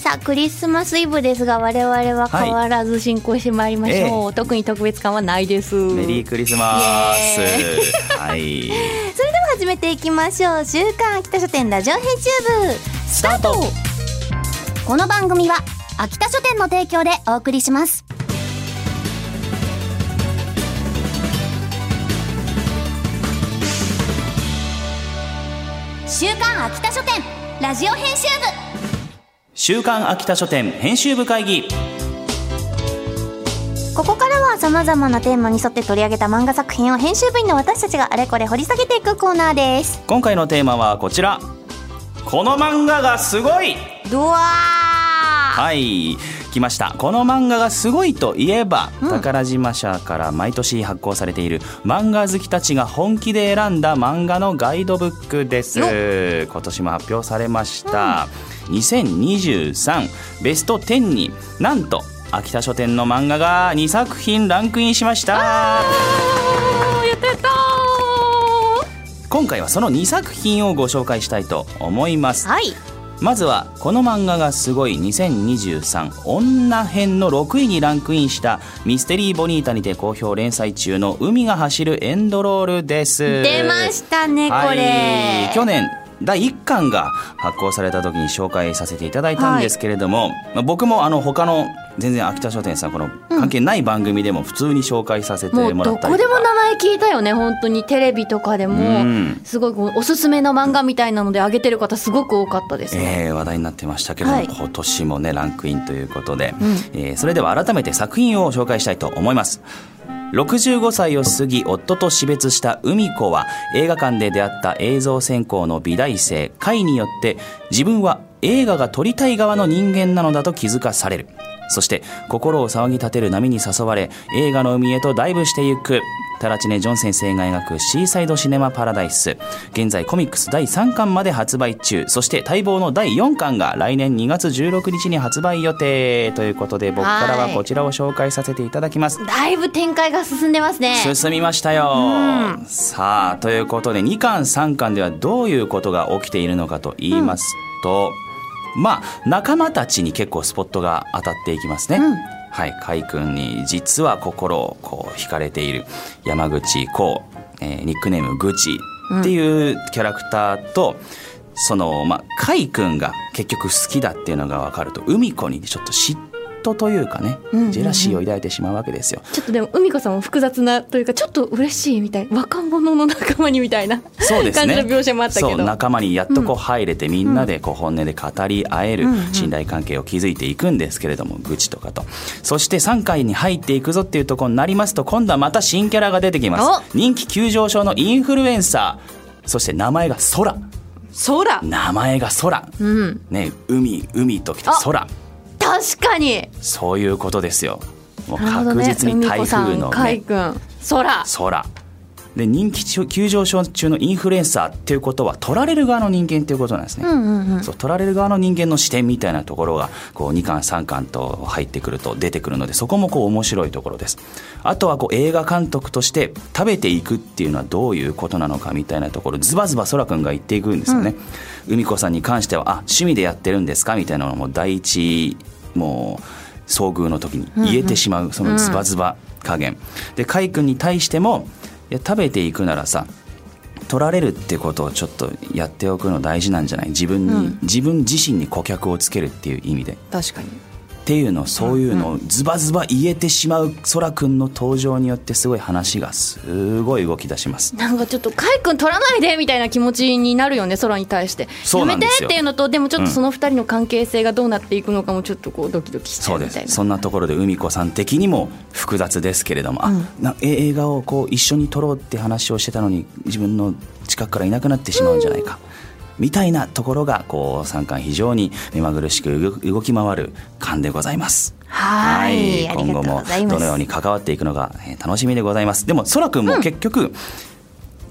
さあクリスマスイブですが我々は変わらず進行してまいりましょう、特に特別感はないです。メリークリスマス。はい。それでは始めていきましょう。週刊秋田書店ラジオ編集部スタート。この番組は秋田書店の提供でお送りします。週刊秋田書店ラジオ編集週刊秋田書店編集部会議。部ここからは様々なテーマに沿って取り上げた漫画作品を編集部員の私たちがあれこれ掘り下げていくコーナーです。今回のテーマはこちら。この漫画がすごい。はい。来ました。この漫画がすごいといえば、宝島社から毎年発行されている漫画好きたちが本気で選んだ漫画のガイドブックです。今年も発表されました、2023ベスト10になんと秋田書店の漫画が2作品ランクインしました。やってた今回はその2作品をご紹介したいと思います。はい。まずはこの漫画がすごい2023女編の6位にランクインしたミステリーボニータにて好評連載中の海が走るエンドロールです。出ましたねこはれい。去年第1巻が発行された時に紹介させていただいたんですけれども、まあ僕もあの他の全然秋田書店さんこの関係ない番組でも普通に紹介させてもらどこでったりとか。も名前聞いたよね本当に。テレビとかでも、うん。すごいこうおすすめの漫画みたいなので上げてる方すごく多かったですね、えー話題になってましたけれども、はい。今年もねランクインということで、えーそれでは改めて作品を紹介したいと思います65歳を過ぎ夫と死別した海子は映画館で出会った映像専攻の美大生甲斐によって自分は映画が撮りたい側の人間なのだと気づかされる。そして心を騒ぎ立てる波に誘われ映画の海へとダイブしてゆく。タラチネ・ジョン先生が描くシーサイド・シネマ・パラダイス現在コミックス第3巻まで発売中。そして待望の第4巻が来年2月16日に発売予定ということで僕からはこちらを紹介させていただきます。だいぶ展開が進んでますね。進みましたよ、さあということで2巻3巻ではどういうことが起きているのかと言いますと、まあ仲間たちに結構スポットが当たっていきますね、はい海君に実は心をこう惹かれている山口こう、えーニックネームグチ。っていうキャラクターと、そのまあ海君が結局好きだっていうのが分かると海子にちょっと嫉妬というかね、ジェラシーを抱いてしまうわけですよ。ちょっとでも海子さんも複雑なというかちょっと嬉しいみたい若者の仲間にみたいな そうですね。感じの描写もあったけど。そう仲間にやっとこう入れて、みんなでこう本音で語り合える信頼関係を築いていくんですけれども愚痴とかと。そして3回に入っていくぞっていうところになりますと今度はまた新キャラが出てきます。人気急上昇のインフルエンサー。そして名前が空空名前が空、うん。ね海海ときて空確かに。そういうことですよ。もう確実に台風の、ね、君。空。空。で人気急上昇中のインフルエンサーっていうことは取られる側の人間っていうことなんですね、そう取られる側の人間の視点みたいなところがこう2巻3巻と入ってくると出てくるのでそこもこう面白いところです。あとはこう映画監督として食べていくっていうのはどういうことなのかみたいなところズバズバ空くんが言っていくんですよね、海子さんに関してはあ趣味でやってるんですかみたいなのも第一もう遭遇の時に言えてしまうそのズバズバ加減。で海君に対してもいや食べていくならさ取られるってことをちょっとやっておくの大事なんじゃない？自分に、自分自身に顧客をつけるっていう意味で。確かにっていうのそういうのをズバズバ言えてしまう空くんの登場によってすごい話がすごい動き出します。なんかちょっと海君取らないでみたいな気持ちになるよね空に対して。やめてっていうのとでもちょっとその二人の関係性がどうなっていくのかもちょっとこうドキドキしちゃそううでみたいな。す。そんなところで海子さん的にも複雑ですけれども、あなえ映画をこう一緒に撮ろうって話をしてたのに自分の近くからいなくなってしまうんじゃないか、みたいなところがこう三巻非常に目まぐるしく動動き回る巻でございます。はい。ありがとう今後もどのように関わっていくのがえー楽しみでございます。でもそらくんも結局、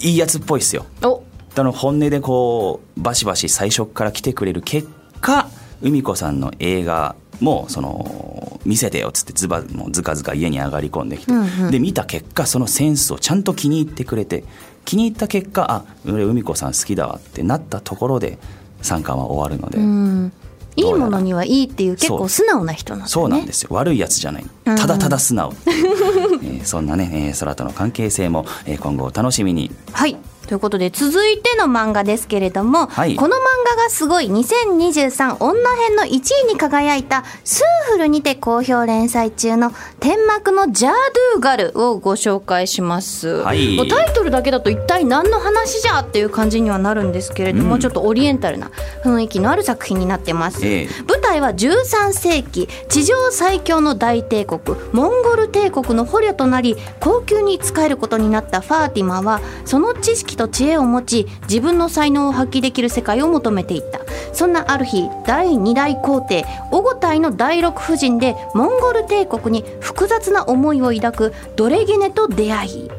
いいやつっぽいっすよ。お。あの本音でこうバシバシ最初から来てくれる結果海子さんの映画もその見せてよっつってズバもうずかずか家に上がり込んできて、で見た結果そのセンスをちゃんと気に入ってくれて気に入った結果あ俺海子さん好きだわってなったところで3巻は終わるので、うん。いいものにはいいっていう結構素直な人なんだね。そうなんですよ。悪いやつじゃない。ただただ素直、えーそんなね、えー空との関係性も、えー今後お楽しみに。はいということで続いての漫画ですけれども、はい。この漫画がすごい2023女編の1位に輝いたスーフルにて好評連載中の天幕のジャードゥーガルをご紹介します、はい。もうタイトルだけだと一体何の話じゃっていう感じにはなるんですけれども、うん。ちょっとオリエンタルな雰囲気のある作品になってます、ええ。舞台は13世紀地上最強の大帝国モンゴル帝国の捕虜となり高級に仕えることになったファーティマはその知識と知恵を持ち自分の才能を発揮できる世界を求めていった。そんなある日第2代皇帝オゴタイの第六夫人でモンゴル帝国に複雑な思いを抱くドレゲネと出会い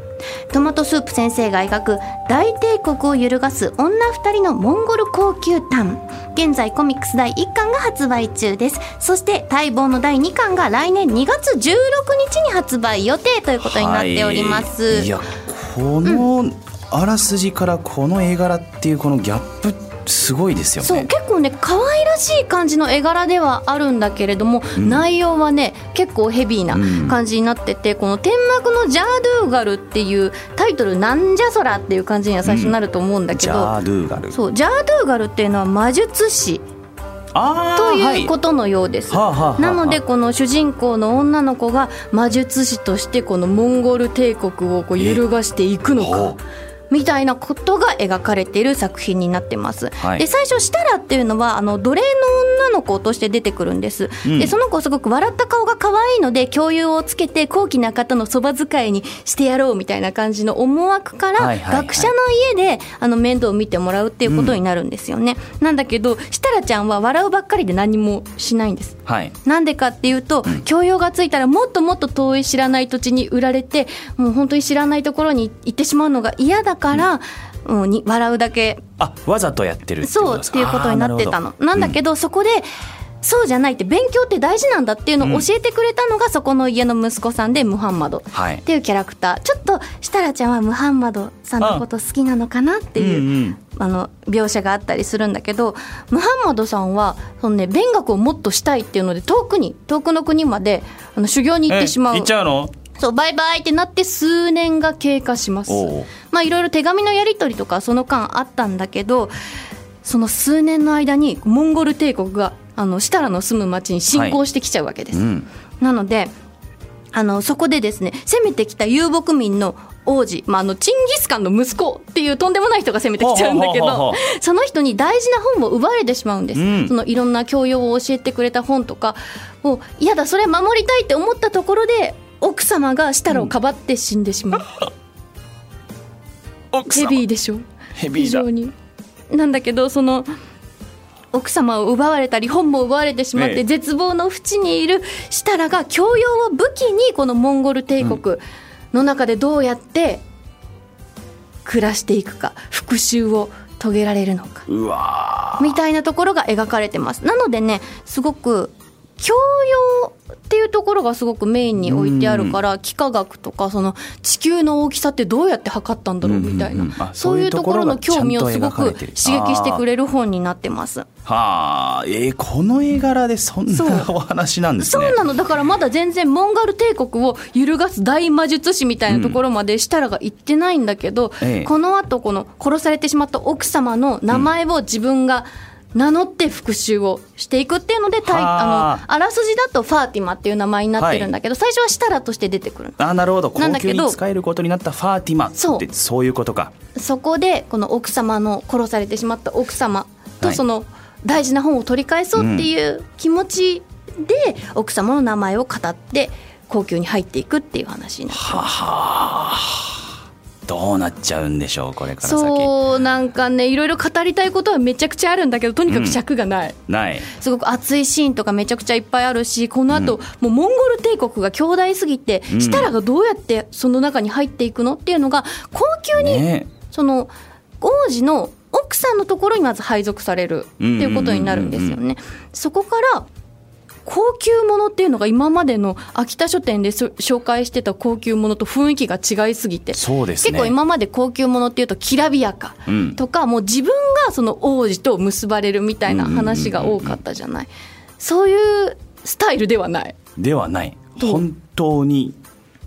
トマトスープ先生が描く大帝国を揺るがす女二人のモンゴル高級譚現在コミックス第1巻が発売中です。そして待望の第2巻が来年2月16日に発売予定ということになっております、はい、いやこのあらすじからこの絵柄っていうこのギャップってすごいですよね。そう結構ね可愛らしい感じの絵柄ではあるんだけれども、うん。内容はね結構ヘビーな感じになってて、この「天幕のジャードゥーガル」っていうタイトルなんじゃそらっていう感じには最初なると思うんだけど、ジャードゥーガル。そうジャードゥーガルっていうのは魔術師とはい。いうことのようです。はあはあはあなのでこの主人公の女の子が魔術師としてこのモンゴル帝国をこう揺るがしていくのほかみたいなことが描かれている作品になってます。はいで最初シタラっていうのはあの奴隷の女の子として出てくるんです。うんでその子すごく笑った顔が可愛いので共有をつけて高貴な方のそば使いにしてやろうみたいな感じの思惑から、学者の家であの面倒を見てもらうっていうことになるんですよね。なんだけどシタラちゃんは笑うばっかりで何もしないんです。はいなんでかっていうと、教養がついたらもっともっと遠い知らない土地に売られてもう本当に知らないところに行ってしまうのが嫌だから、もうに笑うだけ。あわざとやってるそうっていうことになってたの。なんだけど、そこでそうじゃないって勉強って大事なんだっていうのを教えてくれたのがそこの家の息子さんでムハンマド。はい。っていうキャラクター。ちょっと設楽ちゃんはムハンマドさんのこと好きなのかなっていううんうん。あの描写があったりするんだけどムハンマドさんはその、ね、勉学をもっとしたいっていうので遠くに遠くの国まであの修行に行ってしまう。え行っちゃうの？そうバイバイってなって数年が経過します。まあいろいろ手紙のやり取りとかその間あったんだけどその数年の間にモンゴル帝国があの設楽の住む町に侵攻してきちゃうわけです、うん。なのであのそこでですね攻めてきた遊牧民の王子、まあ、あのチンギスカンの息子っていうとんでもない人が攻めてきちゃうんだけどその人に大事な本を奪われてしまうんです、うん。そのいろんな教養を教えてくれた本とかもう嫌だそれ守りたいって思ったところで奥様が設楽をかばって死んでしまう、ヘ 奥様。ビーでしょ？非ヘビーだ。常に。なんだけどその奥様を奪われたり本も奪われてしまっええ。て絶望の淵にいる設楽が教養を武器にこのモンゴル帝国の中でどうやって暮らしていくか復讐を遂げられるのか。みたいなところが描かれてます。なのでねすごく教養っていうところがすごくメインに置いてあるから幾何学とかその地球の大きさってどうやって測ったんだろうみたいな、うん。うん。うんあそういうところの興味をすごく刺激してくれる本になってます。ーはあえー、この絵柄でそんなお話なんですね。そう。なの。だからまだ全然モンゴル帝国を揺るがす大魔術師みたいなところまで設楽が行ってないんだけど、ええ。このあとこの殺されてしまった奥様の名前を自分が名乗って復讐をしていくっていうので、あ。あのあらすじだとファーティマっていう名前になってるんだけど、最初は設楽として出てくるの。あなるほど。高なんだけど級に使えることになったファーティマそう。ってそういうことか。そこでこの奥様の殺されてしまった奥様はい。とその大事な本を取り返そうっていう気持ちで奥様の名前を語って高級に入っていくっていう話になってますどうなっちゃうんでしょうこれから先。そうなんかねいろいろ語りたいことはめちゃくちゃあるんだけどとにかく尺がない、うん、ない。すごく熱いシーンとかめちゃくちゃいっぱいあるしこの後、うん、もうモンゴル帝国が強大すぎて、うん、設楽がどうやってその中に入っていくのっていうのが高級に、ね、その王子の奥さんのところにまず配属されるっていうことになるんですよね。そこから高級ものっていうのが今までの秋田書店で紹介してた高級ものと雰囲気が違いすぎてそうです、ね、結構今まで高級ものっていうときらびやか。とか、うん、もう自分がその王子と結ばれるみたいな話が多かったじゃない、そういうスタイルではない。ではない。本当に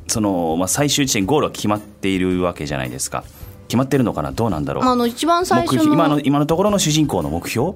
その、まあ、最終地点ゴールは決まっているわけじゃないですか。決まってるのかな？どうなんだろう、あの一番最初の今の今のところの主人公の目標？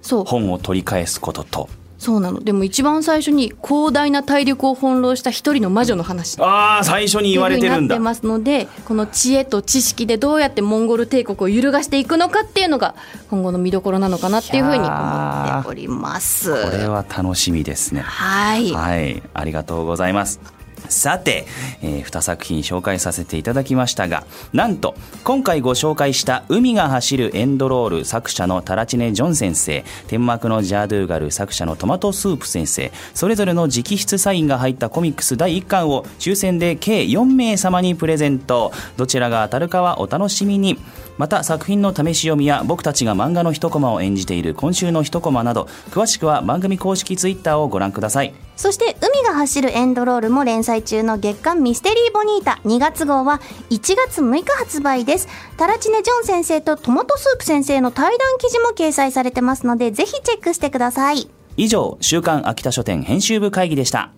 そう。本を取り返すこととそうなの。でも一番最初に広大な大陸を翻弄した一人の魔女の話。ああ最初に言われてるんだ。ってますのでこの知恵と知識でどうやってモンゴル帝国を揺るがしていくのかっていうのが今後の見どころなのかなっていうふうに思っております。これは楽しみですね。はい、はい、ありがとうございますさて、えー、2作品紹介させていただきましたがなんと今回ご紹介した「海が走るエンドロール」作者のタラチネ・ジョン先生天幕のジャードゥーガル作者のトマトスープ先生それぞれの直筆サインが入ったコミックス第1巻を抽選で計4名様にプレゼント。どちらが当たるかはお楽しみに。また作品の試し読みや僕たちが漫画の一コマを演じている今週の一コマなど詳しくは番組公式ツイッターをご覧ください。そして海が走るエンドロールも連載中の月刊ミステリーボニータ2月号は1月6日発売です。タラチネ・ジョン先生とトマトスープ先生の対談記事も掲載されてますのでぜひチェックしてください。以上週刊秋田書店編集部会議でした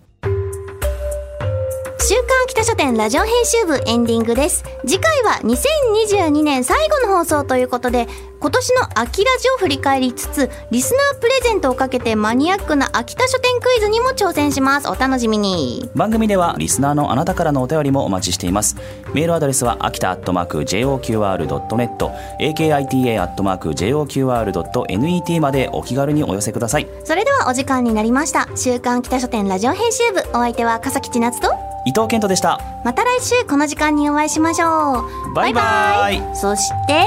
週刊北書店ラジオ編集部エンディングです。次回は2022年最後の放送ということで今年の秋ラジを振り返りつつリスナープレゼントをかけてマニアックな秋田書店クイズにも挑戦します。お楽しみに。番組ではリスナーのあなたからのお便りもお待ちしています。メールアドレスは秋田アットマーク JOQR.net akita アットマーク JOQR.net までお気軽にお寄せください。それではお時間になりました。週刊北書店ラジオ編集部。お相手は笠木千夏と伊藤健人でした。また来週この時間にお会いしましょう。バイバイ。そして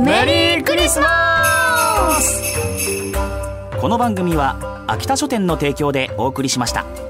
メリークリスマスこの番組は秋田書店の提供でお送りしました。